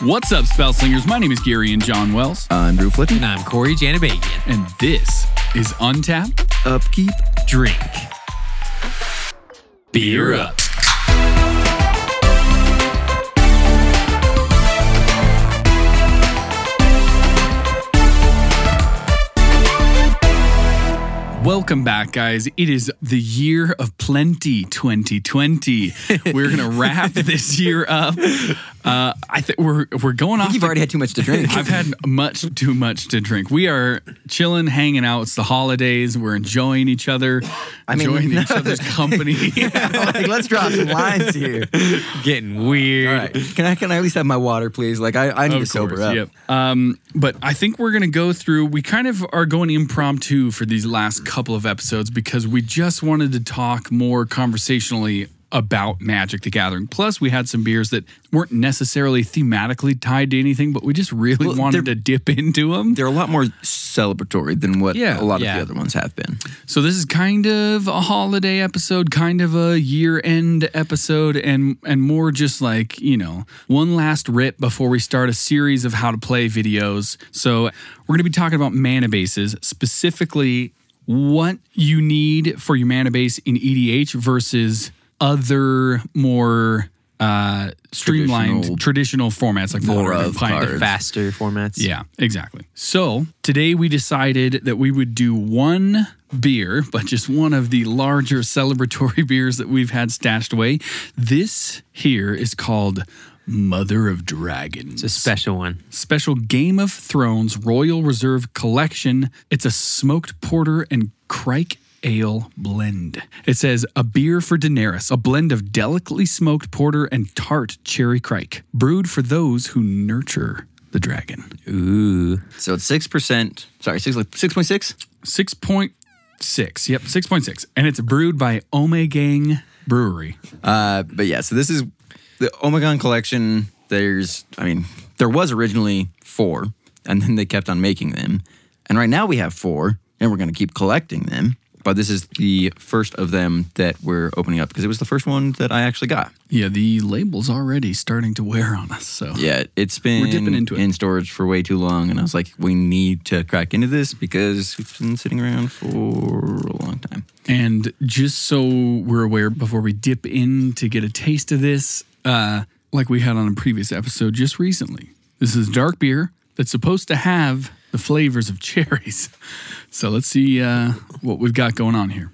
What's up, spell slingers? My name is Gary and John Wells, I'm Drew Flippy. And I'm Corey Janabagian. and this is Untapped Upkeep. Drink. Beer Up. Welcome back, guys. It is the year of plenty 2020. We're going to wrap this year up. Uh, I think we're we're going off. You've the- already had too much to drink. I've had much too much to drink. We are chilling, hanging out. It's the holidays. We're enjoying each other, I mean, enjoying each other's company. like, let's drop some lines here. Getting weird. All right. Can I can I at least have my water, please? Like I, I need to Of sober course, up. Yep. Um, but I think we're gonna go through. We kind of are going impromptu for these last couple of episodes because we just wanted to talk more conversationally about Magic the Gathering. Plus, we had some beers that weren't necessarily thematically tied to anything, but we just really Well, wanted to dip into them. They're a lot more celebratory than what Yeah. a lot of the other ones have been. So this is kind of a holiday episode, kind of a year-end episode, and and more just like you know one last rip before we start a series of how to play videos. So we're going to be talking about mana bases, specifically what you need for your mana base in EDH versus other more uh, streamlined traditional, Traditional formats like more of cards. Faster formats. Yeah, exactly. So today we decided that we would do one beer, but just one of the larger celebratory beers that we've had stashed away. This here is called Mother of Dragons. It's a special one. special Game of Thrones Royal Reserve Collection. It's a smoked porter and crike ale blend. It says a beer for Daenerys, a blend of delicately smoked porter and tart cherry crike, brewed for those who nurture the dragon. Ooh. So it's six percent. Sorry, six like six point six. 6.6. Yep, 6.6. And it's brewed by Omegang Brewery. Uh, but yeah, so this is the Omegang collection. There's, I mean, there was originally four, and then they kept on making them, and right now we have four, and we're going to keep collecting them. But this is the first of them that we're opening up because it was the first one that I actually got. Yeah, the label's already starting to wear on us. So Yeah, it's been We're dipping into it. in storage for way too long, and I was like, we need to crack into this because it's been sitting around for a long time. And just so we're aware, before we dip in to get a taste of this, uh, like we had on a previous episode just recently, this is dark beer that's supposed to have the flavors of cherries. So let's see uh, what we've got going on here.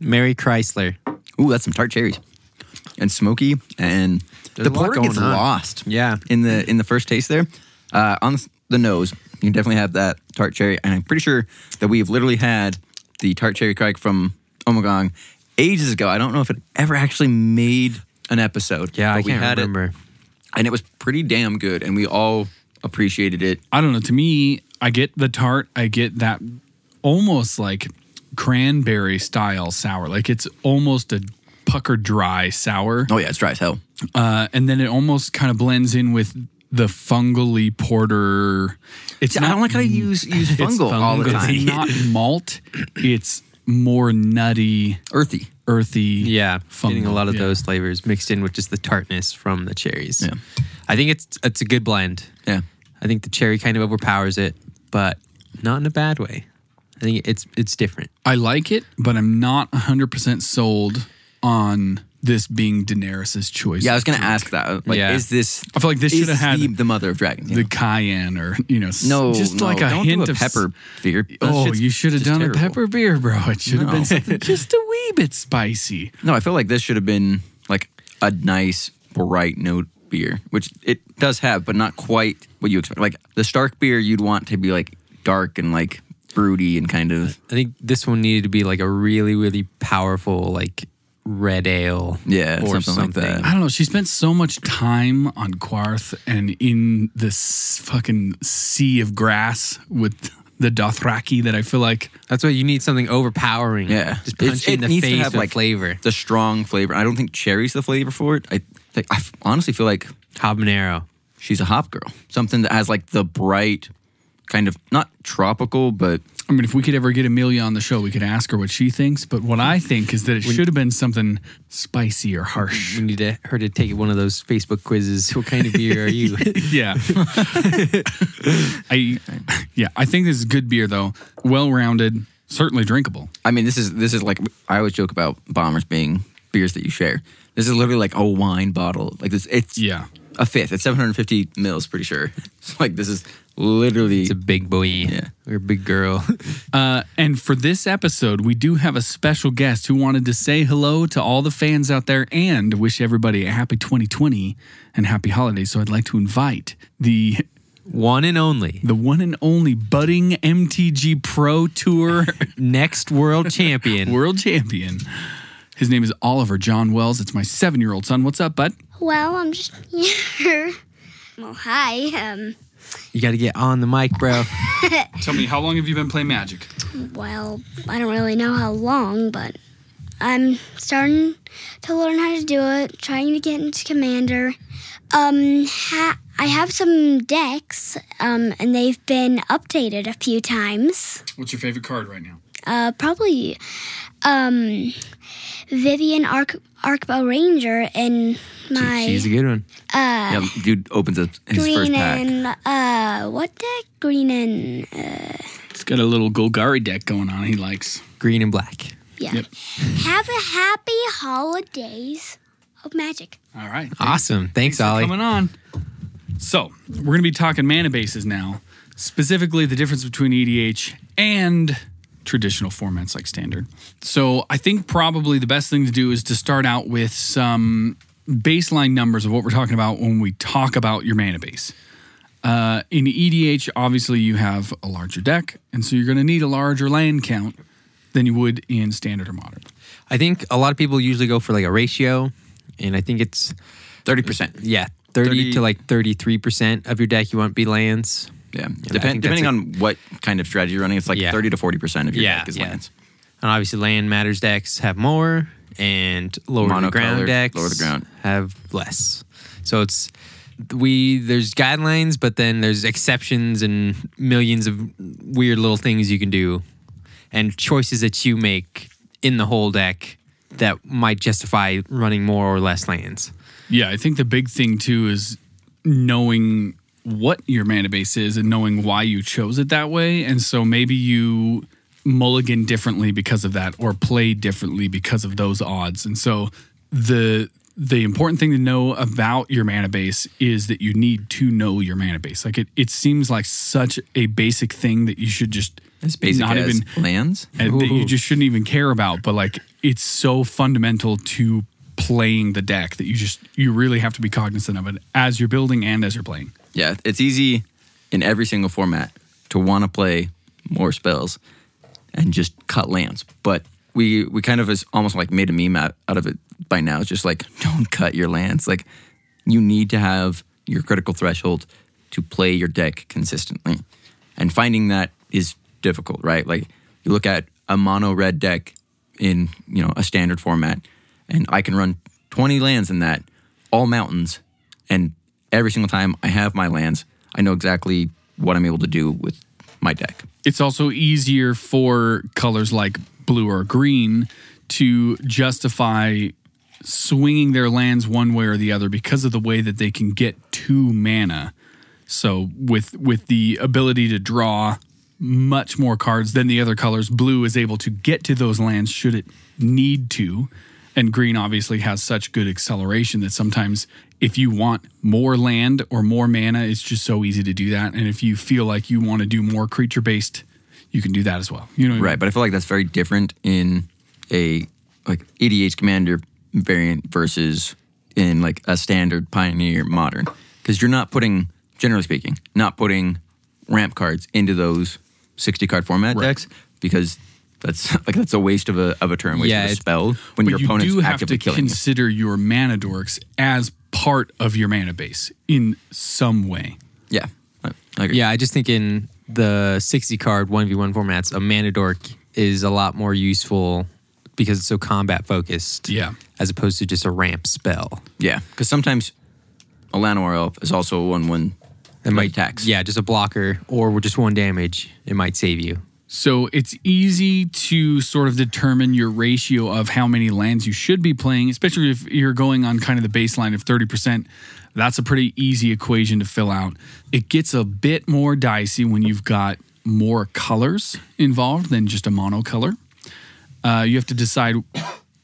Mary Chrysler. Ooh, that's some tart cherries and smoky, and There's the a lot porter gets going on. lost. Yeah. in the in the first taste there, uh, on the nose, you can definitely have that tart cherry, and I'm pretty sure that we've literally had the tart cherry crike from Omegang ages ago. I don't know if it ever actually made an episode. Yeah, I but we can't had remember. it, and it was pretty damn good, and we all appreciated it. I don't know. To me, I get the tart. I get that almost like cranberry style sour. Like it's almost a pucker dry sour. Oh yeah, it's dry as hell. Uh, and then it almost kind of blends in with the fungally porter. It's I not don't like how you use use it's fungal all the time. It's not malt. It's more nutty, Earthy. earthy. Yeah, getting a lot of yeah. those flavors mixed in with just the tartness from the cherries. Yeah. I think it's it's a good blend. Yeah. I think the cherry kind of overpowers it, but not in a bad way. I think it's it's different. I like it, but I'm not 100% sold on this being Daenerys's choice. Yeah, I was gonna ask that. Like, Yeah. is this? I feel like this is should have had the, the mother of dragons. the cayenne or, you know, s- no, just no, like a don't hint do a of pepper beer. That Oh, shit's you should have just done terrible. a pepper beer, bro. It should have No. been something just a wee bit spicy. No, I feel like this should have been like a nice bright note beer, which it does have, but not quite what you expect. Like the Stark beer, you'd want to be like dark and like broody and kind of I think this one needed to be like a really really powerful like red ale. Yeah, or something like that. I don't know. She spent so much time on Qarth and in this fucking sea of grass with the Dothraki that I feel like That's why you need something overpowering. Yeah. just It's- punch you in it the needs to face have, with like, flavor. the strong flavor. I don't think cherry's the flavor for it. I like, I f- honestly feel like Habanero. she's a hop girl. Something that has like the bright kind of not tropical, but I mean, if we could ever get Emilia on the show, we could ask her what she thinks. But what I think is that it should have been something spicy or harsh. We need to, her to take one of those Facebook quizzes. What kind of beer are you? yeah. I yeah, I think this is good beer though. Well rounded, certainly drinkable. I mean, this is this is like I always joke about bombers being beers that you share. This is literally like a wine bottle. Like this, it's Yeah. a fifth. It's 750 mils, pretty sure. It's like this is literally It's a big boy. Yeah. Or a big girl. Uh, and for this episode, we do have a special guest who wanted to say hello to all the fans out there and wish everybody a happy 2020 and happy holidays. So I'd like to invite the One and only. the one and only budding MTG Pro Tour Next world champion. world champion. His name is Oliver John Wells. It's my seven year old son. What's up, bud? Well, I'm just here. Well, hi. Um, You got to get on the mic, bro. Tell me, how long have you been playing Magic? well, I don't really know how long, but I'm starting to learn how to do it. Trying to get into Commander. Um, ha- I have some decks, um, and they've been updated a few times. What's your favorite card right now? Uh, probably, um, Vivien Arc Arkbow Ranger and my She's a good one. yeah, dude opens up his first green pack. and uh, what deck? Green and He's got a little Golgari deck going on he likes. Green and black. Yeah. Yep. Have a happy holidays of magic. All right. Awesome. Thanks, for Ollie. coming on. So we're going to be talking mana bases now, specifically the difference between EDH and traditional formats like standard. So I think probably the best thing to do is to start out with some baseline numbers of what we're talking about when we talk about your mana base. Uh, in EDH, obviously you have a larger deck, and so you're going to need a larger land count than you would in standard or modern. I think a lot of people usually go for like a ratio, and I think it's 30%. yeah, 30, 30 to like 33% of your deck you want to be lands. Yeah. I think Depend, depending a- on what kind of strategy you're running, it's like Yeah. 30 to 40% of your Yeah, deck is yeah. lands. And obviously land matters decks have more and lower the ground Monocolored, decks lower the ground. have less. So it's we there's guidelines, but then there's exceptions and millions of weird little things you can do and choices that you make in the whole deck that might justify running more or less lands. Yeah, I think the big thing too is knowing what your mana base is and knowing why you chose it that way. And so maybe you mulligan differently because of that or play differently because of those odds. And so the the important thing to know about your mana base is that you need to know your mana base. Like it, it seems like such a basic thing that you should just As basic not even lands. and that you just shouldn't even care about. But like, it's so fundamental to playing the deck that you just you really have to be cognizant of it as you're building and as you're playing. Yeah, it's easy in every single format to want to play more spells and just cut lands. But we we kind of is almost like made a meme out, out of it by now. It's just like don't cut your lands. Like you need to have your critical threshold to play your deck consistently. And finding that is difficult, right? Like you look at a mono red deck in, you know, a standard format and I can run 20 lands in that, all mountains, and every single time I have my lands, I know exactly what I'm able to do with my deck. It's also easier for colors like blue or green to justify swinging their lands one way or the other because of the way that they can get two mana. So with with the ability to draw much more cards than the other colors, blue is able to get to those lands should it need to. And green obviously has such good acceleration that sometimes if you want more land or more mana, it's just so easy to do that. And if you feel like you want to do more creature based, you can do that as well. You know, what I mean? Right, but I feel like that's very different in a like EDH commander variant versus in like a standard pioneer modern because you're not putting generally speaking not putting ramp cards into those 60 card format Right. decks because that's like that's a waste of a of a turn waste Yeah, of a spell when But your you opponent's do have actively to killing you. consider your mana dorks as part of your mana base in some way. Yeah. I, I agree. Yeah, I just think in the 60 card 1v1 formats, a mana dork is a lot more useful because it's so combat focused. Yeah. As opposed to just a ramp spell. Yeah, because sometimes a Llanowar Elf is also a one one that might tax. Yeah, just a blocker or just one damage, it might save you. So it's easy to sort of determine your ratio of how many lands you should be playing, especially if you're going on kind of the baseline of 30%. That's a pretty easy equation to fill out. It gets a bit more dicey when you've got more colors involved than just a monocolor. Uh, you have to decide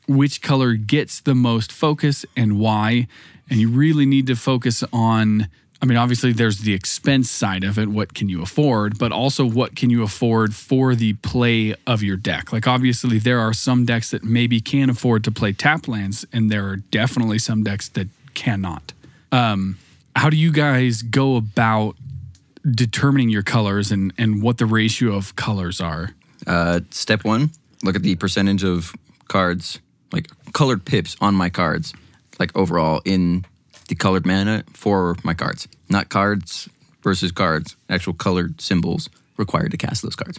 which color gets the most focus and why. And you really need to focus on, I mean, obviously there's the expense side of it. What can you afford? But also, what can you afford for the play of your deck? Like, obviously, there are some decks that maybe can afford to play tap lands, and there are definitely some decks that cannot. Um, how do you guys go about determining your colors and, and what the ratio of colors are? Uh, step one, look at the percentage of cards, like colored pips on my cards, like overall in the colored mana for my cards. Not cards versus cards, actual colored symbols required to cast those cards.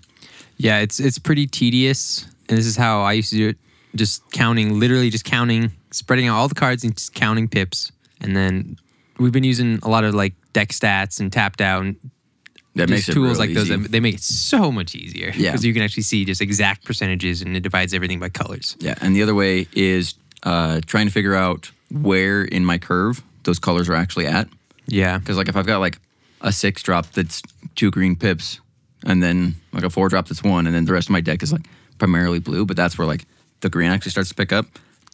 Yeah, it's it's pretty tedious, and this is how I used to do it. Just counting, literally just counting, spreading out all the cards and just counting pips, and then we've been using a lot of like deck stats and tapped out and That makes it tools like those. easy. that- They make it so much easier Yeah. because you can actually see just exact percentages and it divides everything by colors. Yeah, and the other way is uh, trying to figure out where in my curve those colors are actually at. Yeah, Because like if I've got like a six drop that's two green pips, and then like a four drop that's one, and then the rest of my deck is like primarily blue, but that's where like the green actually starts to pick up.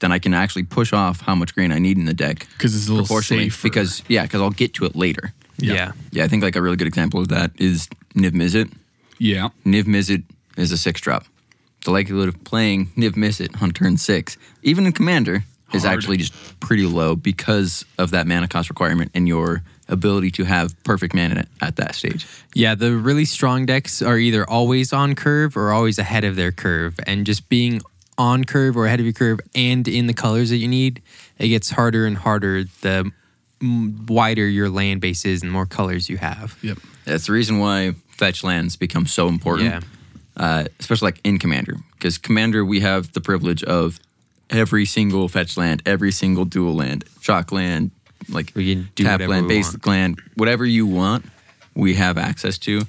Then I can actually push off how much green I need in the deck 'Cause it's a little proportionally. safer. Because yeah, because I'll get to it later. Yeah. yeah, Yeah, I think like a really good example of that is Niv Mizzet. Yeah. Niv Mizzet is a six drop. The likelihood of playing Niv Mizzet on turn six, even in Commander, is Hard. actually just pretty low because of that mana cost requirement and your ability to have perfect mana at that stage. Yeah, the really strong decks are either always on curve or always ahead of their curve. And just being on curve or ahead of your curve and in the colors that you need, it gets harder and harder the wider your land base is and the more colors you have. Yep. That's the reason why fetch lands become so important, Yeah. uh, especially like in Commander. Because Commander, we have the privilege of every single fetch land, every single dual land, shock land, like We can do tap land, we basic land, whatever you want, we have access to.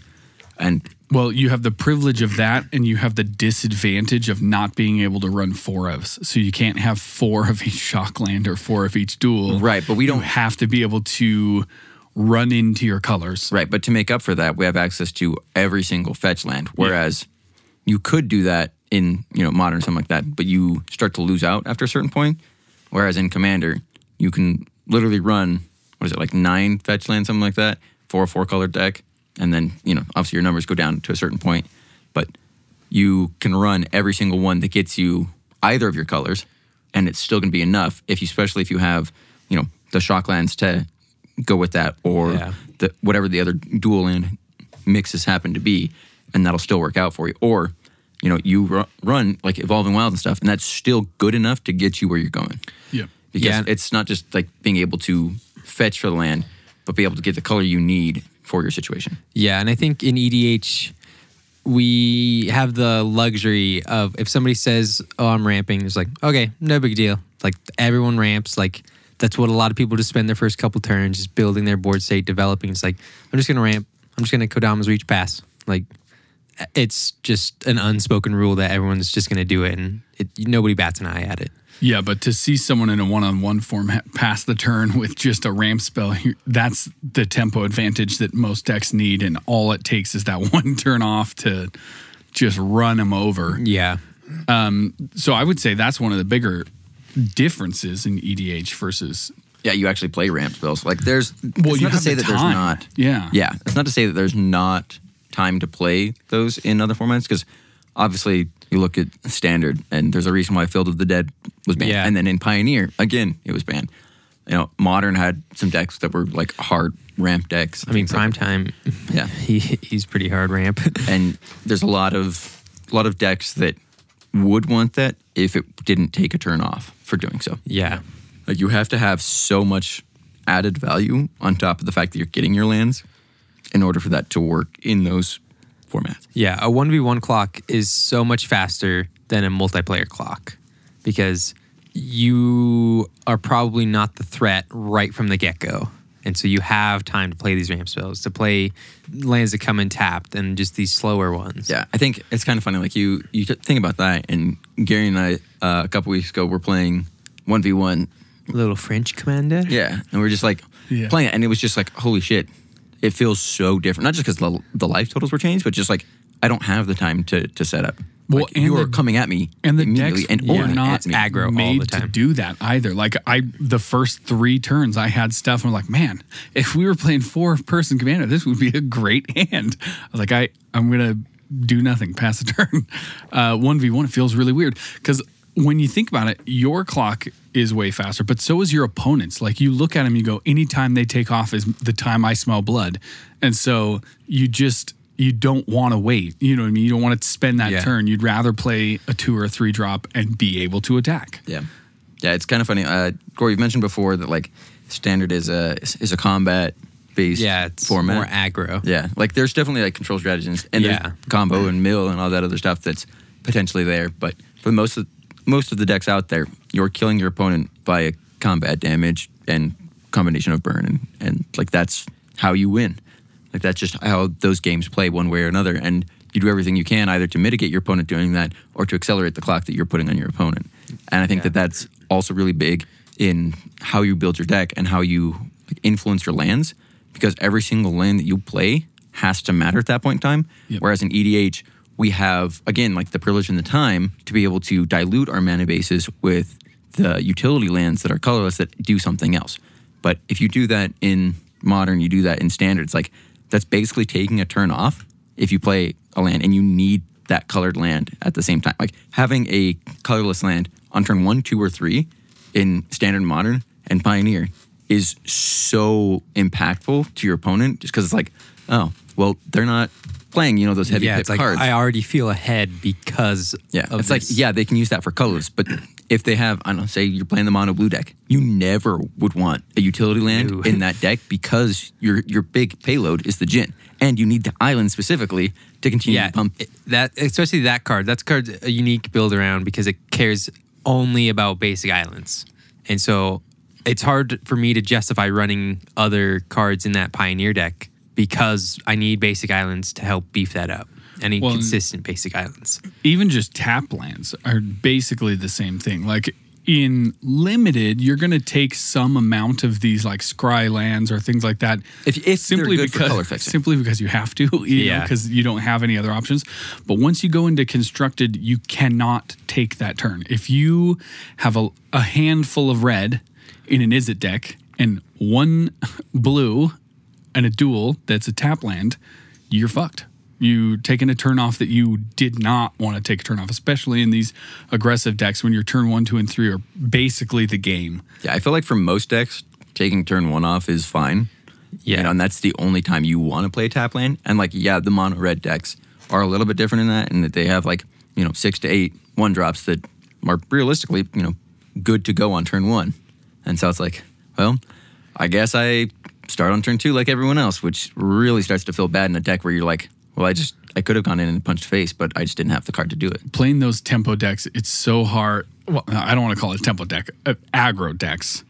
And Well, you have the privilege of that, and you have the disadvantage of not being able to run four of. So you can't have four of each shock land or four of each duel. Right, but we don't- have to be able to run into your colors. Right, but to make up for that, we have access to every single fetch land. Whereas you could do that in you know modern or something like that, but you start to lose out after a certain point. Whereas in Commander, you can literally run what is it like nine fetch lands, something like that, for a four color deck, and then you know obviously your numbers go down to a certain point, but you can run every single one that gets you either of your colors, and it's still going to be enough if you, especially if you have you know the shock lands to go with that or Yeah. the whatever the other dual land mixes happen to be, and that'll still work out for you. Or, you know, you ru- run like evolving wild and stuff, and that's still good enough to get you where you're going. Yeah, Because Yeah. it's not just like being able to fetch for the land, but be able to get the color you need for your situation. Yeah, and I think in EDH we have the luxury of if somebody says, "Oh, I'm ramping," it's like, "Okay, no big deal." Like everyone ramps. Like that's what a lot of people just spend their first couple turns just building their board state, developing. It's like I'm just gonna ramp. I'm just gonna Kodama's reach pass. Like it's just an unspoken rule that everyone's just gonna do it, and it, nobody bats an eye at it. Yeah, but to see someone in a one-on-one format pass the turn with just a ramp spell, that's the tempo advantage that most decks need, and all it takes is that one turn off to just run them over. Yeah, um, So I would say that's one of the bigger differences in EDH versus Yeah, you actually play ramp spells. Like there's Well, it's you not to say the that there's not. Yeah. Yeah. It's not to say that there's not time to play those in other formats because obviously you look at standard and there's a reason why Field of the Dead was banned. Yeah. And then in Pioneer, again, it was banned. You know, modern had some decks that were like hard ramp decks. I mean things like- prime time. Yeah. he he's pretty hard ramp. and there's a lot of a lot of decks that would want that if it didn't take a turn off for doing so. yeah. Like you have to have so much added value on top of the fact that you're getting your lands in order for that to work in those formats. Yeah, a 1v1 clock is so much faster than a multiplayer clock because you are probably not the threat right from the get go. And so you have time to play these ramp spells, to play lands that come in tapped and just these slower ones. Yeah, I think it's kind of funny. Like you, you think about that, and Gary and I uh, a couple weeks ago were playing one v one. Little French commander. Yeah, and we're just like Yeah. playing it, and it was just like, holy shit, it feels so different. Not just because the, the life totals were changed, but just like I don't have the time to to set up. Well, like, you are coming at me and the decks and were not aggro all made the to do that either. Like I, the first three turns, I had stuff. And I'm like, man, if we were playing four person commander, this would be a great hand. I was like, I, I'm gonna do nothing, pass a turn. Uh, One v one, it feels really weird because when you think about it, your clock is way faster, but so is your opponent's. Like you look at them, you go, anytime they take off is the time I smell blood, and so you just. You don't want to wait. You know what I mean? You don't want to spend that Yeah. turn. You'd rather play a two or a three drop and be able to attack. Yeah, yeah, it's kind of funny. Uh, Corey, you've mentioned before that like standard is a is a combat based Yeah, it's format. more aggro. Yeah, like there's definitely like control strategies and Yeah. there's combo and mill and all that other stuff that's potentially there. But for most of most of the decks out there, you're killing your opponent via combat damage and combination of burn and, and like that's how you win. Like that's just how those games play one way or another. And you do everything you can either to mitigate your opponent doing that or to accelerate the clock that you're putting on your opponent. And I think Yeah. that that's also really big in how you build your deck and how you like, influence your lands because every single land that you play has to matter at that point in time. Yep. Whereas in EDH, we have, again, like the privilege and the time to be able to dilute our mana bases with the utility lands that are colorless that do something else. But if you do that in modern, you do that in standard, it's like that's basically taking a turn off if you play a land and you need that colored land at the same time. Like having a colorless land on turn one, two, or three in standard modern and pioneer is so impactful to your opponent just because it's like, oh, well, they're not playing, you know, those heavy yeah, it's like cards. I already feel ahead because Yeah, of it's like yeah, they can use that for colors, but if they have, I don't know, say you're playing the mono blue deck, you never would want a utility land No. in that deck because your your big payload is the Djinn, and you need the island specifically to continue yeah to pump. it- that especially that card that card's a unique build around because it cares only about basic islands and so it's hard for me to justify running other cards in that pioneer deck because i need basic islands to help beef that up i need Well, consistent basic islands even just tap lands are basically the same thing. Like in limited, you're going to take some amount of these like scry lands or things like that. If- if simply because simply because you have to, you Yeah. because you don't have any other options. But once you go into constructed, you cannot take that turn. If you have a, a handful of red in an Izzet deck and one blue and a duel that's a tap land, you're fucked. You taking a turn off that you did not want to take a turn off, especially in these aggressive decks when your turn one, two, and three are basically the game. Yeah, I feel like for most decks, taking turn one off is fine. Yeah. You know, and that's the only time you want to play tap land. And like, yeah, the mono red decks are a little bit different in that, in that they have like, you know, six to eight one drops that are realistically, you know, good to go on turn one. And so it's like, well, I guess I start on turn two like everyone else, which really starts to feel bad in a deck where you're like, well, I just I could have gone in and punched face, but I just didn't have the card to do it. Playing those tempo decks, it's so hard. Well, I don't want to call it tempo deck, uh, aggro decks.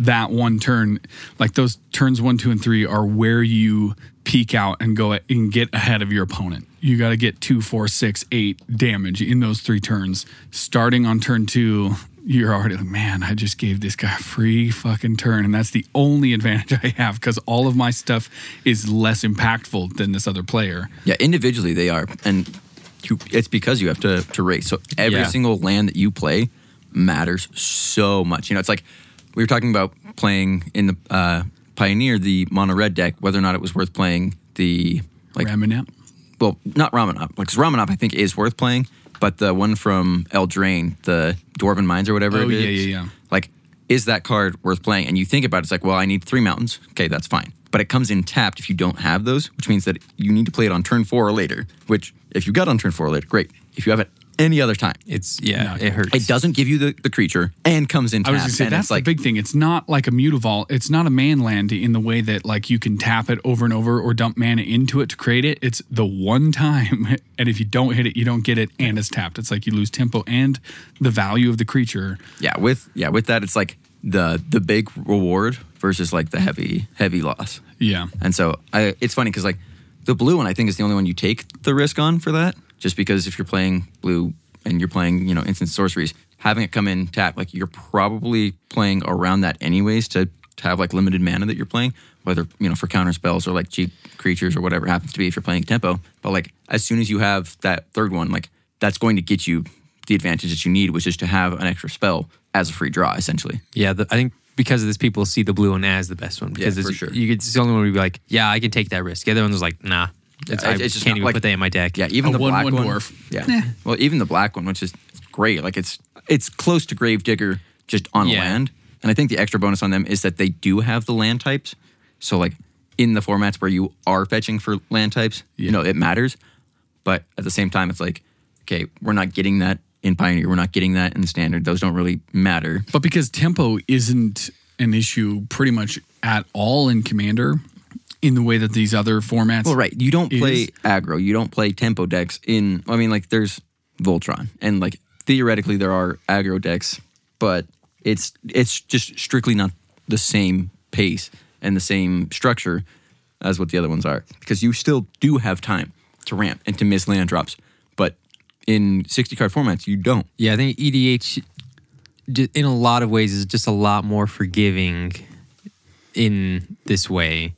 That one turn, like those turns one, two, and three, are where you peek out and go and get ahead of your opponent. You got to get two, four, six, eight damage in those three turns. Starting on turn two, you're already like, man, I just gave this guy a free fucking turn. And that's the only advantage I have because all of my stuff is less impactful than this other player. Yeah, individually they are, and you, it's because you have to to race. So every Yeah. single land that you play matters so much. You know, it's like we were talking about playing in the uh, Pioneer the mono red deck, whether or not it was worth playing the like Ramunap. well, not Ramunap, because Ramunap I think is worth playing, but the one from Eldraine, the Dwarven Mines or whatever Oh, it is. yeah, yeah, yeah. Like, is that card worth playing? And you think about it, it's like, well, I need three mountains. Okay, that's fine. But it comes in tapped if you don't have those, which means that you need to play it on turn four or later. Which, if you got on turn four or later, great. If you have it any other time, it's yeah No, it hurts it doesn't give you the, the creature and comes in I was gonna say that's it's like, the big thing. It's not like a mutavault. It's not a man land in the way that like you can tap it over and over or dump mana into it to create it. It's the one time, and if you don't hit it, you don't get it, and it's tapped. It's like you lose tempo and the value of the creature. yeah, with yeah, with that, it's like the the big reward versus like the heavy heavy loss. Yeah. And so I, it's funny because like the blue one, I think is the only one you take the risk on for that. Just because if you're playing blue and you're playing, you know, instant sorceries, having it come in tap, like you're probably playing around that anyways to, to have like limited mana that you're playing, whether you know for counter spells or like cheap creatures or whatever it happens to be if you're playing tempo. But like as soon as you have that third one, like that's going to get you the advantage that you need, which is to have an extra spell as a free draw, essentially. Yeah, the, I think because of this, people see the blue one as the best one because Yeah, it's, sure. you it's the only one where you'd be like, yeah, I can take that risk. The other one was like, nah, it's, I it's just can't not even like- put that in my deck. Yeah, even A the black one-one one. dwarf. Yeah. Well, even the black one, which is great. Like it's it's close to Gravedigger just on Yeah. land. And I think the extra bonus on them is that they do have the land types. So like in the formats where you are fetching for land types, you know, it matters. But at the same time, it's like, okay, we're not getting that in Pioneer. We're not getting that in the Standard. Those don't really matter. But because tempo isn't an issue pretty much at all in Commander in the way that these other formats. Well, right. You don't play is- aggro. You don't play tempo decks in. I mean, like there's Voltron, and like theoretically there are aggro decks, but it's it's just strictly not the same pace and the same structure as what the other ones are because you still do have time to ramp and to miss land drops, but in 60 card formats you don't. Yeah, I think EDH, in a lot of ways, is just a lot more forgiving in this way,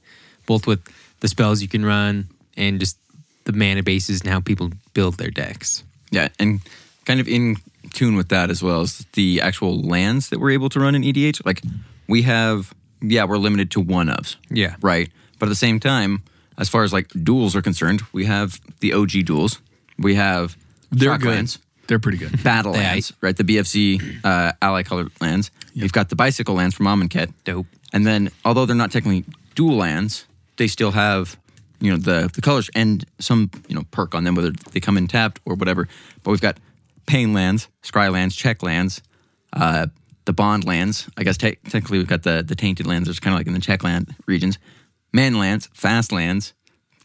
both with the spells you can run and just the mana bases and how people build their decks. Yeah, and kind of in tune with that as well as the actual lands that we're able to run in EDH. Like we have, yeah, we're limited to one ofs. Yeah. Right. But at the same time, as far as like duels are concerned, we have the OG duels. We have they're good. lands, They're pretty good. battle lands, right? The BFZ uh, ally colored lands. We've got the bicycle lands from Amonkhet. Dope. And then, although they're not technically dual lands, they still have, you know, the the colors and some, you know, perk on them, whether they come in tapped or whatever. But we've got pain lands, scry lands, check lands, uh, the bond lands. I guess te- technically we've got the the tainted lands, which kind of like in the check land regions. Man lands, fast lands,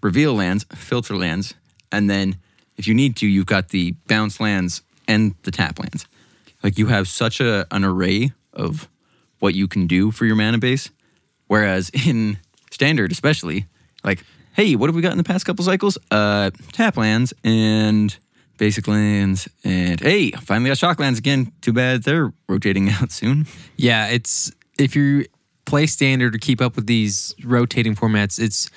reveal lands, filter lands, and then if you need to, you've got the bounce lands and the tap lands. Like you have such a an array of what you can do for your mana base. Whereas in standard, especially, like, hey, what have we got in the past couple cycles? Uh, tap lands and basic lands, and hey, finally got shock lands again. Too bad they're rotating out soon. Yeah, it's if you play standard to keep up with these rotating formats, it's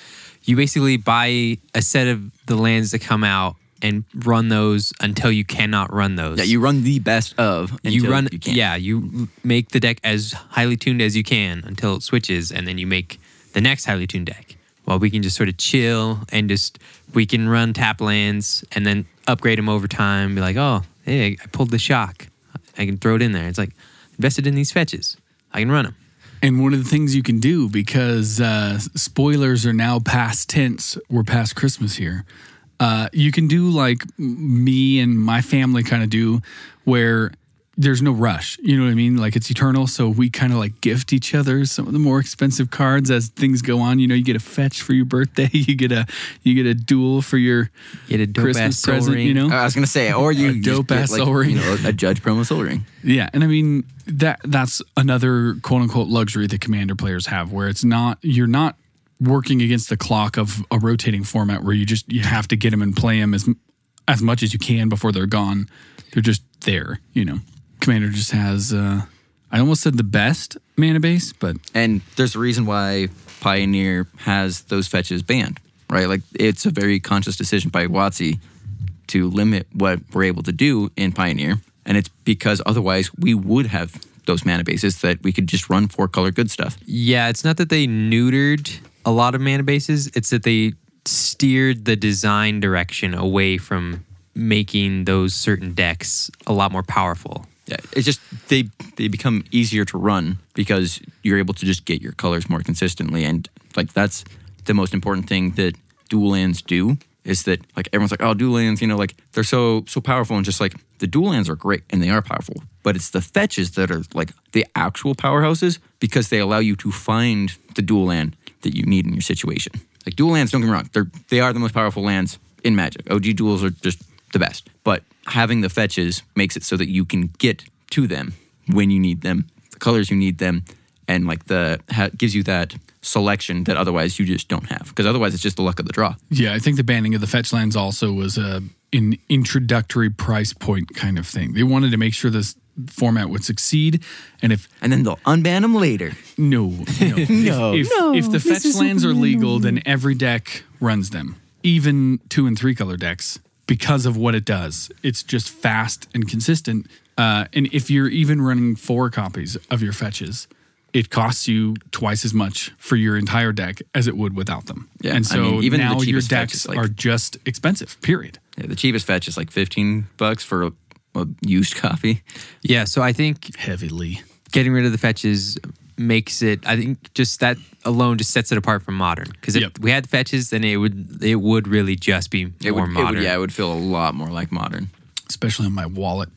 you basically buy a set of the lands that come out and run those until you cannot run those. Yeah, you run the best of. You run You yeah you make the deck as highly tuned as you can until it switches and then you make the next highly tuned deck well we can just sort of chill and just we can run tap lands and then upgrade them over time be like oh hey i pulled the shock i can throw it in there it's like invested in these fetches i can run them And one of the things you can do because uh, spoilers are now past tense. We're past Christmas here. Uh, you can do like me and my family kind of do, where there's no rush. You know what I mean? Like it's eternal. So we kind of like gift each other some of the more expensive cards as things go on. You know, you get a fetch for your birthday. You get a you get a duel for your you Get a dope Christmas ass present. Ring. You know, I was gonna say, or you A just dope get, ass like, Soul Ring. you know, a judge promo soul ring. Yeah, and I mean that that's another quote unquote luxury that commander players have where it's not you're not working against the clock of a rotating format where you just you have to get them and play them as as much as you can before they're gone. They're just there, you know. Commander just has uh I almost said the best mana base, but And there's a reason why Pioneer has those fetches banned, right? Like it's a very conscious decision by WotC to limit what we're able to do in Pioneer. And it's because otherwise we would have those mana bases that we could just run four color good stuff. Yeah, it's not that they neutered a lot of mana bases, it's that they steered the design direction away from making those certain decks a lot more powerful. Yeah, it's just they they become easier to run because you're able to just get your colors more consistently, and like that's the most important thing that dual lands do is that like everyone's like, oh, dual lands, you know, like they're so so powerful, and just like the dual lands are great and they are powerful, but it's the fetches that are like the actual powerhouses because they allow you to find the dual land that you need in your situation. Like dual lands, don't get me wrong, they're they are the most powerful lands in Magic. OG duels are just the best, but having the fetches makes it so that you can get to them when you need them the colors you need them, and like the ha- gives you that selection that otherwise you just don't have. Because otherwise, it's just the luck of the draw. Yeah, I think the banning of the fetch lands also was a an introductory price point kind of thing. They wanted to make sure this format would succeed, and if And then they'll unban them later. no, no, No. if, if, if the fetch lands are legal, then every deck runs them, even two and three color decks, because of what it does. It's just fast and consistent. Uh, and if you're even running four copies of your fetches, it costs you twice as much for your entire deck as it would without them. Yeah, and I so mean, even the now your decks like- are just expensive. Period. Yeah, the cheapest fetch is like 15 bucks for a, a used copy. Yeah, so I think Heavily. getting rid of the fetches makes it. I think just that alone just sets it apart from modern. Because if Yep. we had fetches, then it would it would really just be It more would, it modern. would, yeah, it would feel a lot more like modern. especially on my wallet.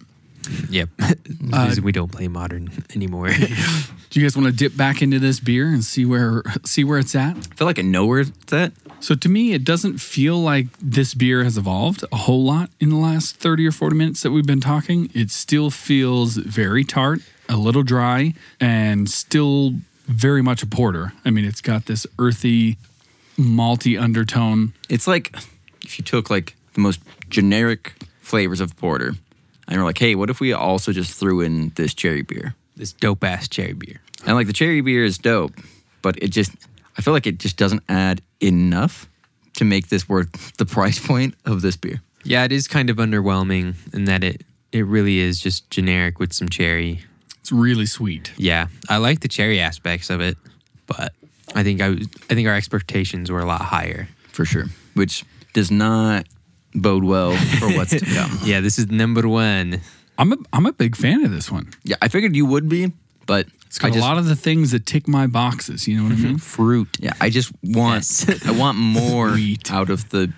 Yep. Uh, Because we don't play modern anymore. Do you guys want to dip back into this beer and see where see where it's at? I feel like I know where it's at. So to me, it doesn't feel like this beer has evolved a whole lot in the last 30 or 40 minutes that we've been talking. It still feels very tart, a little dry, and still very much a porter. I mean, it's got this earthy, malty undertone. It's like if you took like the most generic flavors of porter and you're like, hey, what if we also just threw in this cherry beer? this dope ass cherry beer. And like the cherry beer is dope, but it just, I feel like it just doesn't add enough to make this worth the price point of this beer. Yeah, it is kind of underwhelming in that it it really is just generic with some cherry. It's really sweet. Yeah, I like the cherry aspects of it, but I think I was, I think our expectations were a lot higher. For sure. Which does not bode well for what's to come. Yeah, this is number one. I'm a, I'm a big fan of this one. Yeah, I figured you would be, but It's got I just, a lot of the things that tick my boxes. You know what I mean? Mm-hmm. Fruit. Yeah, I just want Yes. I want more Sweet. out of the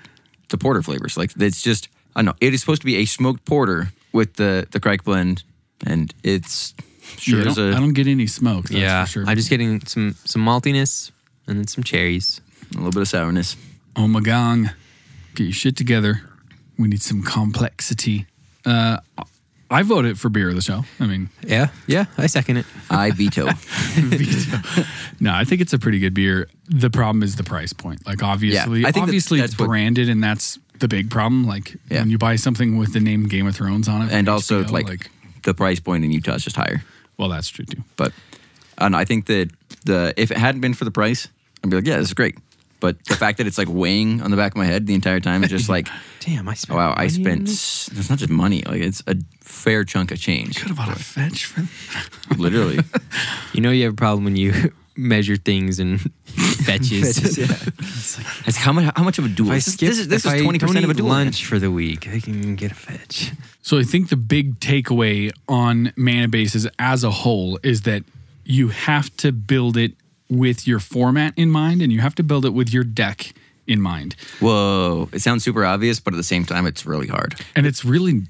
the porter flavors. Like it's just I don't know. It is supposed to be a smoked porter with the the Crike blend, and it's sure Yeah, I, don't, a I don't get any smoke. That's yeah, for sure. I'm just getting some some maltiness and then some cherries. a little bit of sourness. Oh my gong, get your shit together. We need some complexity. Uh, I voted for beer of the show. I mean, Yeah, yeah, I second it. I veto. no, I think it's a pretty good beer. The problem is the price point. Like obviously, I think obviously that's it's what- branded, and that's the big problem. Like Yeah. when you buy something with the name Game of Thrones on it, from and also HBO, like, the price point in Utah is just higher. Well, that's true too. But I. I think that the if it hadn't been for the price, I'd be like, yeah, this is great. But the fact that it's like weighing on the back of my head the entire time is just like, Damn, I spent. wow, I spent. s- It's not just money. Like it's a fair chunk of change. Could have bought a fetch for. Literally. You know, you have a problem when you measure things and fetches. It's how much? How much of a duel? I This is skip, this is, this is twenty percent of a duel. lunch for the week, I can get a fetch. So I think the big takeaway on mana bases as a whole is that you have to build it with your format in mind, and you have to build it with your deck in mind. Whoa! It sounds super obvious, but at the same time, it's really hard. and it's really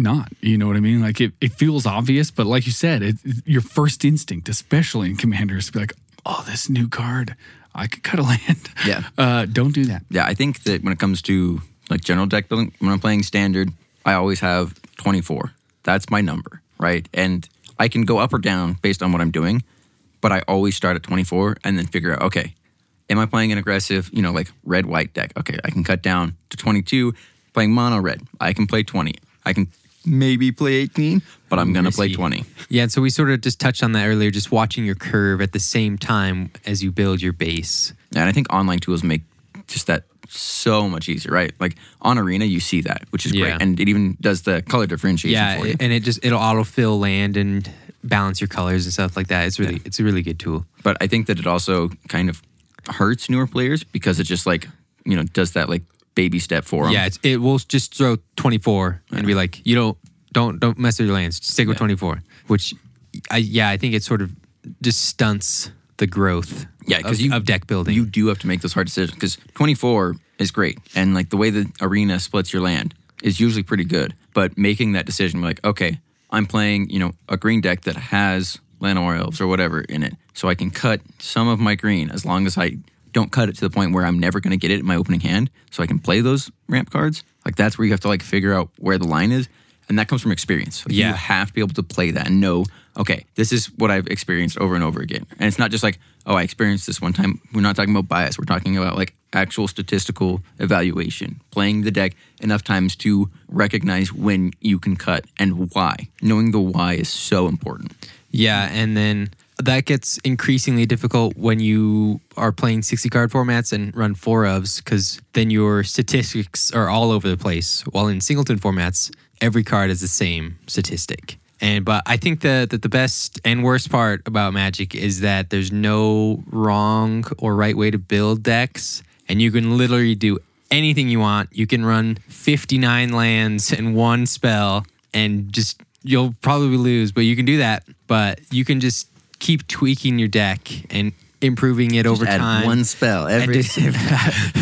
not you know what i mean like it, it feels obvious but like you said it, your first instinct especially in commanders, to be like oh this new card i could cut a land Yeah. uh, don't do that Yeah, I think that when it comes to like general deck building, when I'm playing standard, I always have 24. That's my number, right? And I can go up or down based on what I'm doing, but I always start at 24 and then figure out, okay, am I playing an aggressive, you know, like red white deck? Okay, I can cut down to 22. Playing mono red, I can play 20. I can maybe play 18, but I'm gonna play 20. Yeah, and so we sort of just touched on that earlier, just watching your curve at the same time as you build your base. And I think online tools make just that so much easier, right? Like on Arena, you see that, which is Yeah. great, and it even does the color differentiation Yeah, for you. and it just it'll autofill land and balance your colors and stuff like that. It's really it's a really good tool. but I think that it also kind of hurts newer players because it just like you know does that like baby step for them. Yeah, it's, it will just throw 24 and be like, you don't don't don't mess with your lands. Stick with 24. Which, I yeah, I think it sort of just stunts the growth. yeah, of, because you of deck building. you do have to make those hard decisions because 24 is great, and like the way the arena splits your land is usually pretty good. But making that decision, like okay, I'm playing you know a green deck that has Llanowar Elves or whatever in it, so I can cut some of my green as long as I don't cut it to the point where I'm never going to get it in my opening hand, so I can play those ramp cards. Like that's where you have to like figure out where the line is, and that comes from experience. Like, Yeah. you have to be able to play that and know, okay, this is what I've experienced over and over again. And it's not just like, oh, I experienced this one time. We're not talking about bias. We're talking about like actual statistical evaluation, playing the deck enough times to recognize when you can cut and why. Knowing the why is so important. Yeah, and then that gets increasingly difficult when you are playing 60 card formats and run four ofs because then your statistics are all over the place. While in singleton formats, every card is the same statistic. And but I think that that the best and worst part about Magic is that there's no wrong or right way to build decks, and you can literally do anything you want. You can run 59 lands and one spell, and just you'll probably lose, but you can do that. But you can just keep tweaking your deck and improving it over Add time. one spell And every. just-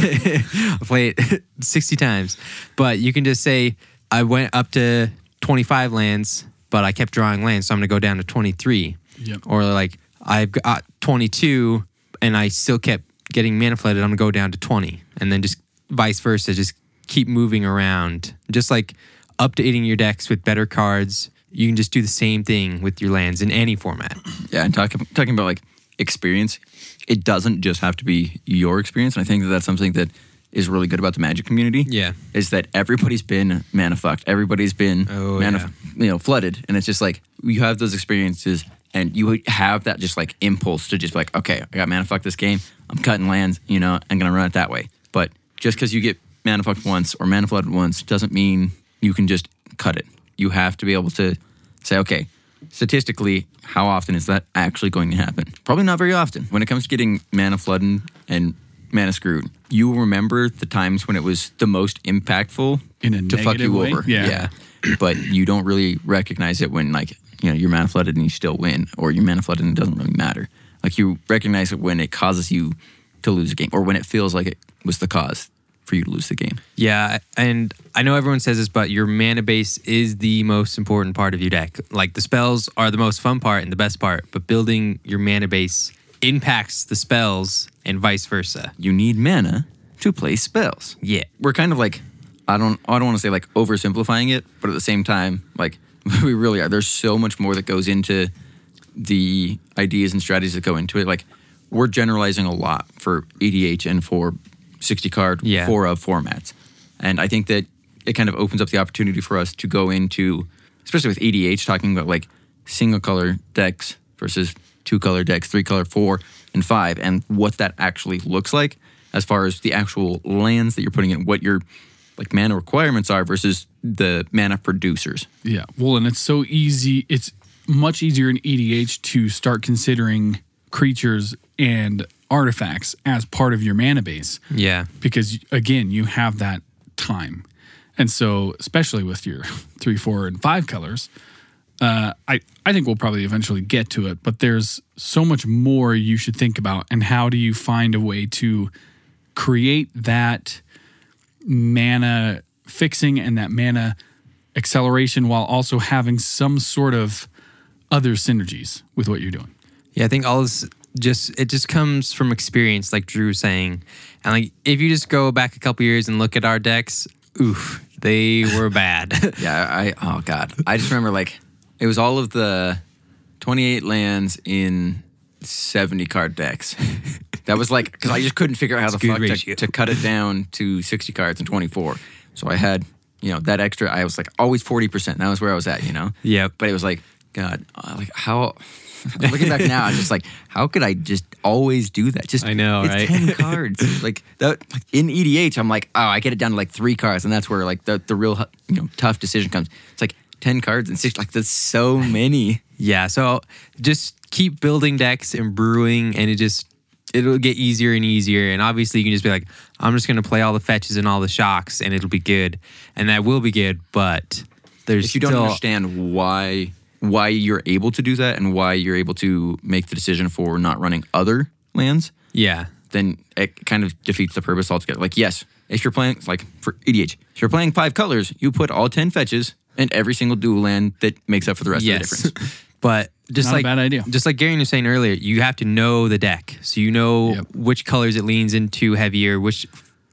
play it 60 times. But you can just say, I went up to 25 lands, but I kept drawing lands, so I'm going to go down to 23. Yep. Or like, I've got 22 and I still kept getting mana flooded, I'm going to go down to 20. And then just vice versa, just keep moving around. Just like updating your decks with better cards. You can just do the same thing with your lands in any format. Yeah, and talking talking about like experience, it doesn't just have to be your experience. And I think that that's something that is really good about the Magic community. Yeah. is that everybody's been mana fucked. Everybody's been Oh, mana, you know, flooded, and it's just like you have those experiences, and you have that just like impulse to just be like, okay, I got mana fucked this game. I'm cutting lands. You know, I'm gonna run it that way. But just because you get mana fucked once or mana flooded once doesn't mean you can just cut it. You have to be able to say, okay, statistically, how often is that actually going to happen? Probably not very often. When it comes to getting mana flooded and mana screwed, you remember the times when it was the most impactful In a to fuck you way? over. Yeah. but you don't really recognize it when like you know you're mana flooded and you still win, or you're mana flooded and it doesn't really matter. Like you recognize it when it causes you to lose a game, or when it feels like it was the cause for you to lose the game. Yeah, and I know everyone says this, but your mana base is the most important part of your deck. Like the spells are the most fun part and the best part, but building your mana base impacts the spells and vice versa. You need mana to play spells. Yeah. we're kind of like I don't I don't want to say like oversimplifying it, but at the same time, like we really are. There's so much more that goes into the ideas and strategies that go into it. Like we're generalizing a lot for EDH and for 60 card Yeah. four of formats, and I think that it kind of opens up the opportunity for us to go into, especially with EDH, talking about like single color decks versus two color decks, three color, four, and five, and what that actually looks like as far as the actual lands that you're putting in, what your like mana requirements are versus the mana producers. Yeah. Well, and it's so easy. It's much easier in EDH to start considering creatures and artifacts as part of your mana base Yeah. because, again, you have that time. And so, especially with your three, four, and five colors, uh, I, I think we'll probably eventually get to it, but there's so much more you should think about. And how do you find a way to create that mana fixing and that mana acceleration while also having some sort of other synergies with what you're doing? Yeah, I think all this just it just comes from experience, like Drew was saying. And like if you just go back a couple years and look at our decks, oof, they were bad. Yeah, I oh god, I just remember like it was all of the 28 lands in 70 card decks. That was like because I just couldn't figure out how the fuck to, to cut it down to 60 cards and 24. So I had you know that extra. I was like always 40 percent. That was where I was at. You know. Yeah. But it was like God, uh, like how. Looking back now, I'm just like, how could I just always do that? Just I know, it's right? ten cards. like that in EDH, I'm like, oh, I get it down to like three cards, and that's where like the the real you know tough decision comes. It's like ten cards and six. Like that's so many. Yeah, so just keep building decks and brewing, and it just it'll get easier and easier. And obviously, you can just be like, I'm just gonna play all the fetches and all the shocks, and it'll be good, and that will be good. But there's If you don't understand why why you're able to do that and why you're able to make the decision for not running other lands, yeah, then it kind of defeats the purpose altogether. Like, yes, if you're playing like for EDH, if you're playing five colors, you put all ten fetches and every single dual land that makes up for the rest yes, of the difference. but just Not a like bad idea. Just like Gary was saying earlier, you have to know the deck, so you know Yep. which colors it leans into heavier, which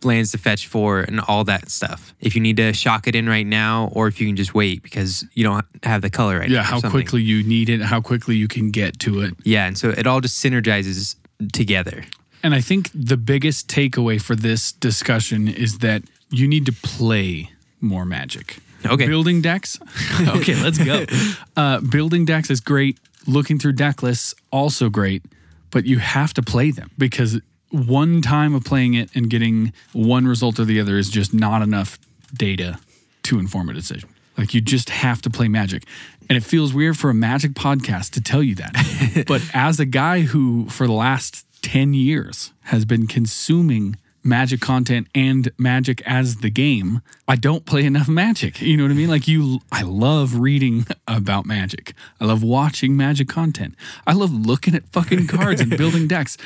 lands to fetch for and all that stuff. If you need to shock it in right now, or if you can just wait because you don't have the color right now. Yeah, how something. quickly you need it, how quickly you can get to it. Yeah, and so it all just synergizes together. And I think the biggest takeaway for this discussion is that you need to play more magic. Okay. Building decks. okay, let's go. Uh, building decks is great. Looking through deck lists, also great. But you have to play them because one time of playing it and getting one result or the other is just not enough data to inform a decision. Like you just have to play magic. And it feels weird for a magic podcast to tell you that. but as a guy who, for the last 10 years, has been consuming magic content and magic as the game, I don't play enough magic. You know what I mean? Like you, I love reading about magic. I love watching magic content. I love looking at fucking cards and building decks.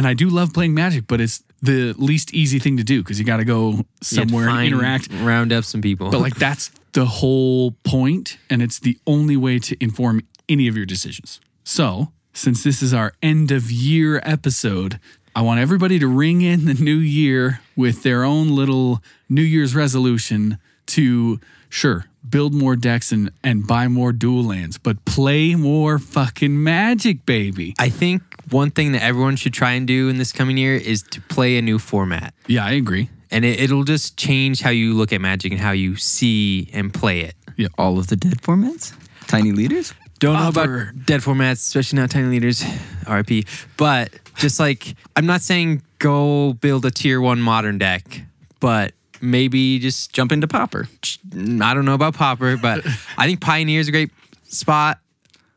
And I do love playing magic, but it's the least easy thing to do because you got to go have to somewhere and interact. round up some people. But like that's the whole point, and it's the only way to inform any of your decisions. So, since this is our end of year episode, I want everybody to ring in the new year with their own little New Year's resolution to sure build more decks and and buy more dual lands, but play more fucking magic, baby. I think one thing that everyone should try and do in this coming year is to play a new format. Yeah, I agree. And it, it'll just change how you look at magic and how you see and play it. Yeah, all of the dead formats, tiny leaders. Don't know Other- about dead formats, especially not tiny leaders, RIP. But just like, I'm not saying go build a tier one modern deck, but maybe just Jump into Pauper. I don't know about Pauper, but I think Pioneer is a great spot.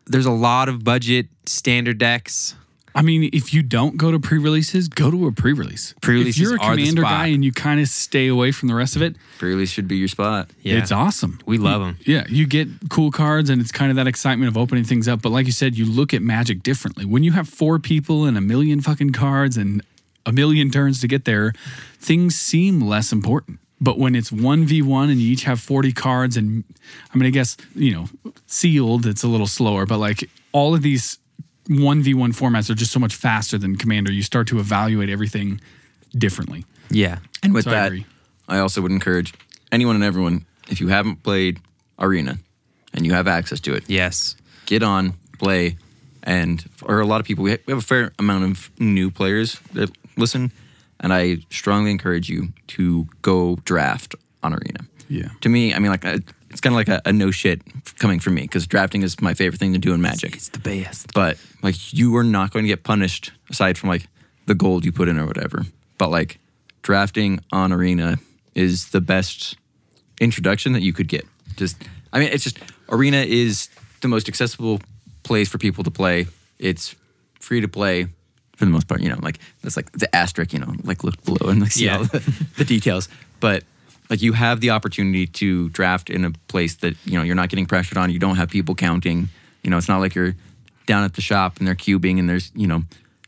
There's a lot of budget standard decks. I mean, if you don't go to pre-releases, go to a pre-release. Pre-releases If you're a are commander guy and you kind of stay away from the rest of it, Pre-release should be your spot. Yeah. it's awesome. We love them. Yeah, you get cool cards and it's kind of that excitement of opening things up. But like you said, you look at Magic differently. When you have four people and a million fucking cards and a million turns to get there, things seem less important. But when it's 1v1 and you each have 40 cards, and I mean, I guess, you know, sealed, it's a little slower, but like all of these 1v1 formats are just so much faster than Commander. You start to evaluate everything differently. Yeah. And with So that, agree. I also would encourage anyone and everyone, if you haven't played Arena and you have access to it, Yes. get on, play, and for a lot of people, we have a fair amount of new players that listen, and I strongly encourage you to go draft on Arena. Yeah. To me, I mean, like, uh, it's kind of like a, a no shit coming from me because drafting is my favorite thing to do in Magic. It's the best. But like, you are not going to get punished aside from like the gold you put in or whatever. But like, drafting on Arena is the best introduction that you could get. Just, I mean, it's just Arena is the most accessible place for people to play. It's free to play for the most part. You know, like that's like the asterisk. You know, like look below and like see Yeah. all the, the details. But like you have the opportunity to draft in a place that you know you're not getting pressured on. You don't have people counting. You know, it's not like you're down at the shop and they're cubing and there's you know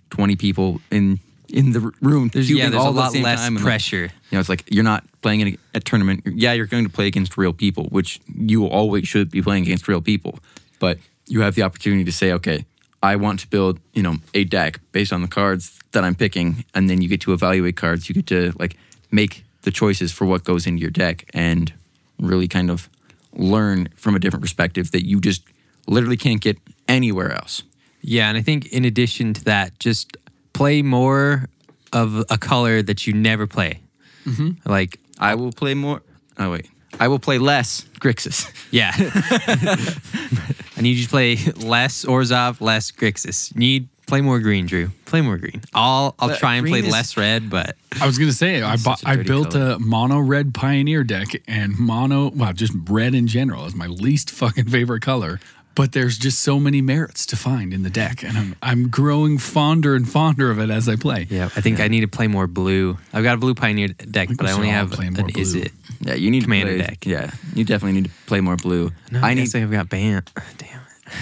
20 people in in the room. There's, yeah, there's a at the lot less and, like, pressure. you know, it's like you're not playing in a, a tournament. Yeah, you're going to play against real people, which you always should be playing against real people. But you have the opportunity to say, okay, I want to build, you know, a deck based on the cards that I'm picking, and then you get to evaluate cards. You get to like make the choices for what goes into your deck, and really kind of learn from a different perspective that you just literally can't get anywhere else. Yeah, and I think in addition to that, just play more of a color that you never play. Mm-hmm. Like, I will play more. Oh wait, I will play less Grixis. yeah. I need you to play less Orzhov, less Grixis. Need play more green, Drew. Play more green. I'll I'll But try and play green is- less red, but I was gonna say I bought, such a I dirty built color. a mono red pioneer deck and mono well just red in general is my least fucking favorite color. But there's just so many merits to find in the deck, and I'm I'm growing fonder and fonder of it as I play. yeah, I think I need to play more blue. I've got a blue Pioneer deck, think but I should only all have play an more is blue. it. Yeah, you need Commander to play, deck. Yeah, you definitely need to play more blue. No, I I need. guess I've got Bant. Damn it.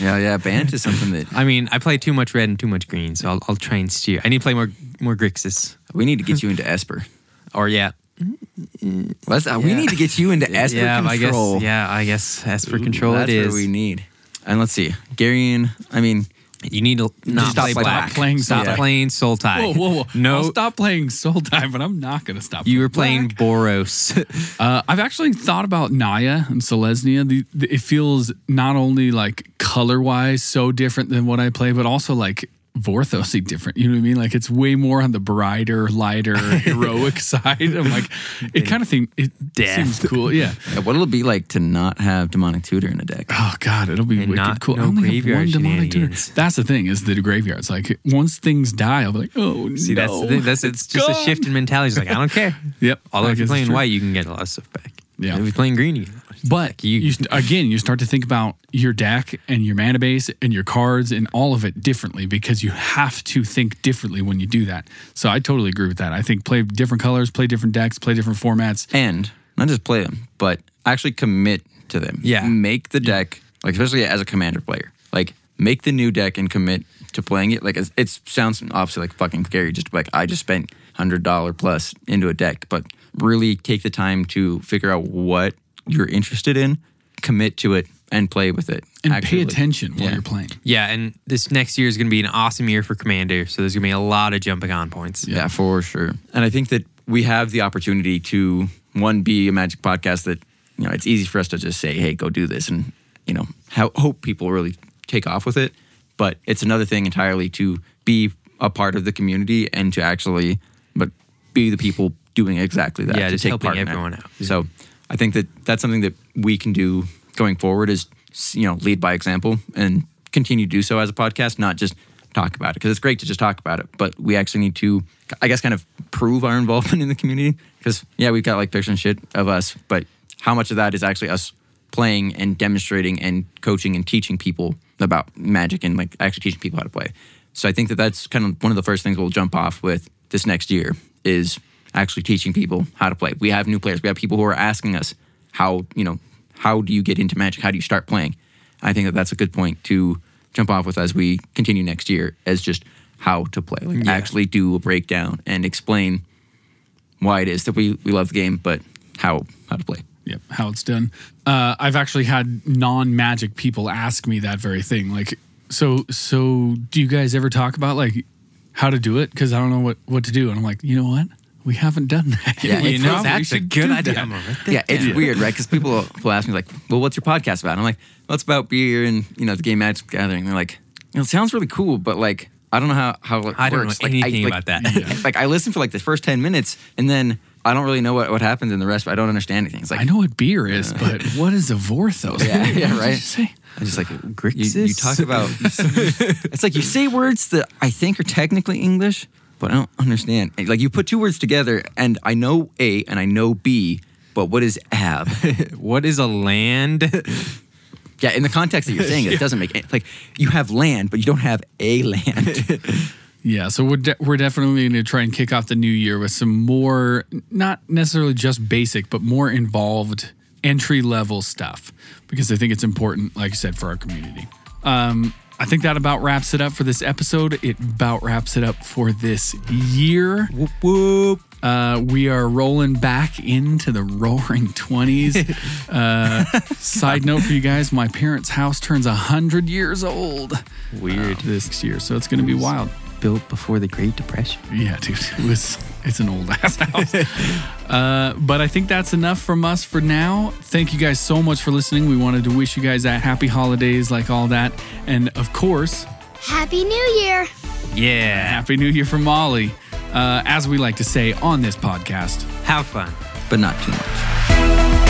Yeah, yeah. Bant is something that I mean, I play too much red and too much green, so I'll, I'll try and steer. I need to play more more Grixis. we need to get you into Esper. Or yeah, Let's, uh, We Yeah. need to get you into Esper yeah, I control. guess. Yeah, I guess Esper control That's it what is. we need. And let's see, Garion. I mean, You need to not stop play playing black. black. Playing stop Sultai. playing Sultai. Whoa, whoa, whoa! No, I'll stop playing Sultai, but I'm not gonna stop. you were playing black. Boros. Uh, I've actually thought about Naya and Selesnya. The, the, it feels not only like color wise so different than what I play, but also like Vorthosy different. You know what I mean? Like it's way more on the brighter, lighter, heroic side. I'm like, it kind of think it Death. seems cool. Yeah. Yeah, what'll it be like to not have demonic tutor in a deck? Oh God, it'll be And wicked not- cool. no I only have graveyard one demonic tutor. That's the thing is the graveyards. Like once things die, I'll be like, oh See, no. that's the thing. That's it's just a shift in mentality. It's like I don't care. Yep. Although I if you're playing white, you can get a lot of stuff back. Yeah. If you're playing green, you get a lot of stuff But you, st- again, you start to think about your deck and your mana base and your cards and all of it differently because you have to think differently when you do that. So I totally agree with that. I think play different colors, play different decks, play different formats. And not just play them, but actually commit to them. Yeah. Make the deck, like especially as a commander player, like make the new deck and commit to playing it. Like it sounds obviously like fucking scary, just like I just spent hundred dollar plus into a deck, but really take the time to figure out what you're interested in, commit to it, and play with it. And actively. pay attention while Yeah. you're playing. yeah, and this next year is going to be an awesome year for Commander. So there's going to be a lot of jumping on points. Yeah, for sure. And I think that we have the opportunity to one be a magic podcast that you know it's easy for us to just say, "Hey, go do this," and you know how, hope people really take off with it. But it's another thing entirely to be a part of the community and to actually, but be the people doing exactly that. Yeah, to just take helping part in that. everyone out. So I think that that's something that we can do going forward is you know lead by example and continue to do so as a podcast, not just talk about it because it's great to just talk about it, but we actually need to, I guess, kind of prove our involvement in the community because yeah, we've got like pictures and shit of us, but how much of that is actually us playing and demonstrating and coaching and teaching people about magic and like actually teaching people how to play. So I think that that's kind of one of the first things we'll jump off with this next year is actually teaching people how to play. We have new players. We have people who are asking us how, you know, how do you get into magic? How do you start playing? I think that that's a good point to jump off with as we continue next year as just how to play. Like Yeah. actually do a breakdown and explain why it is that we, we love the game, but how how to play. Yep, how it's done. Uh, I've actually had non-magic people ask me that very thing. Like, so, so do you guys ever talk about like how to do it? Because I don't know what what to do, and I'm like, you know what? We haven't done that. Yeah, yet. We you know, probably that's a good idea. that. I'm right there. Yeah, it's weird, right? Because people will ask me like, "Well, what's your podcast about?" And I'm like, "Well, it's about beer and you know the game Magic Gathering." And they're like, "You know, it sounds really cool, but like, I don't know how how it I don't know works." Like, anything like, about that. like I listen for like the first ten minutes, and then I don't really know what, what happens in the rest. But I don't understand anything. It's like I know what beer is, but what is a vorthos? Yeah, yeah, What did right. you say? I just like you, you talk about. it's like you say words that I think are technically English, but I don't understand. Like you put two words together, and I know A and I know B, but what is ab? What is a land? Yeah, in the context that you're saying it, it doesn't make any, like you have land, but you don't have a land. Yeah, so we're de- we're definitely going to try and kick off the new year with some more, not necessarily just basic, but more involved entry level stuff because I think it's important, like I said, for our community. Um, I think that about wraps it up for this episode. It about wraps it up for this year. whoop whoop. Uh, we are rolling back into the roaring 20s. Uh, side note for you guys my parents' house turns 100 years old Weird. this year, so it's going to be wild. Built before the Great Depression. Yeah, dude, it was. It's an old ass house. uh, but I think that's enough from us for now. Thank you guys so much for listening. We wanted to wish you guys that happy holidays, like all that, and of course, Happy New Year! Yeah. happy New Year from Molly. Uh, as we like to say on this podcast, Have fun. but not too much.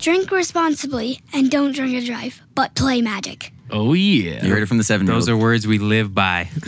Drink responsibly and don't drink and drive, but play magic. oh yeah, You heard it from the seven Those are words we live by.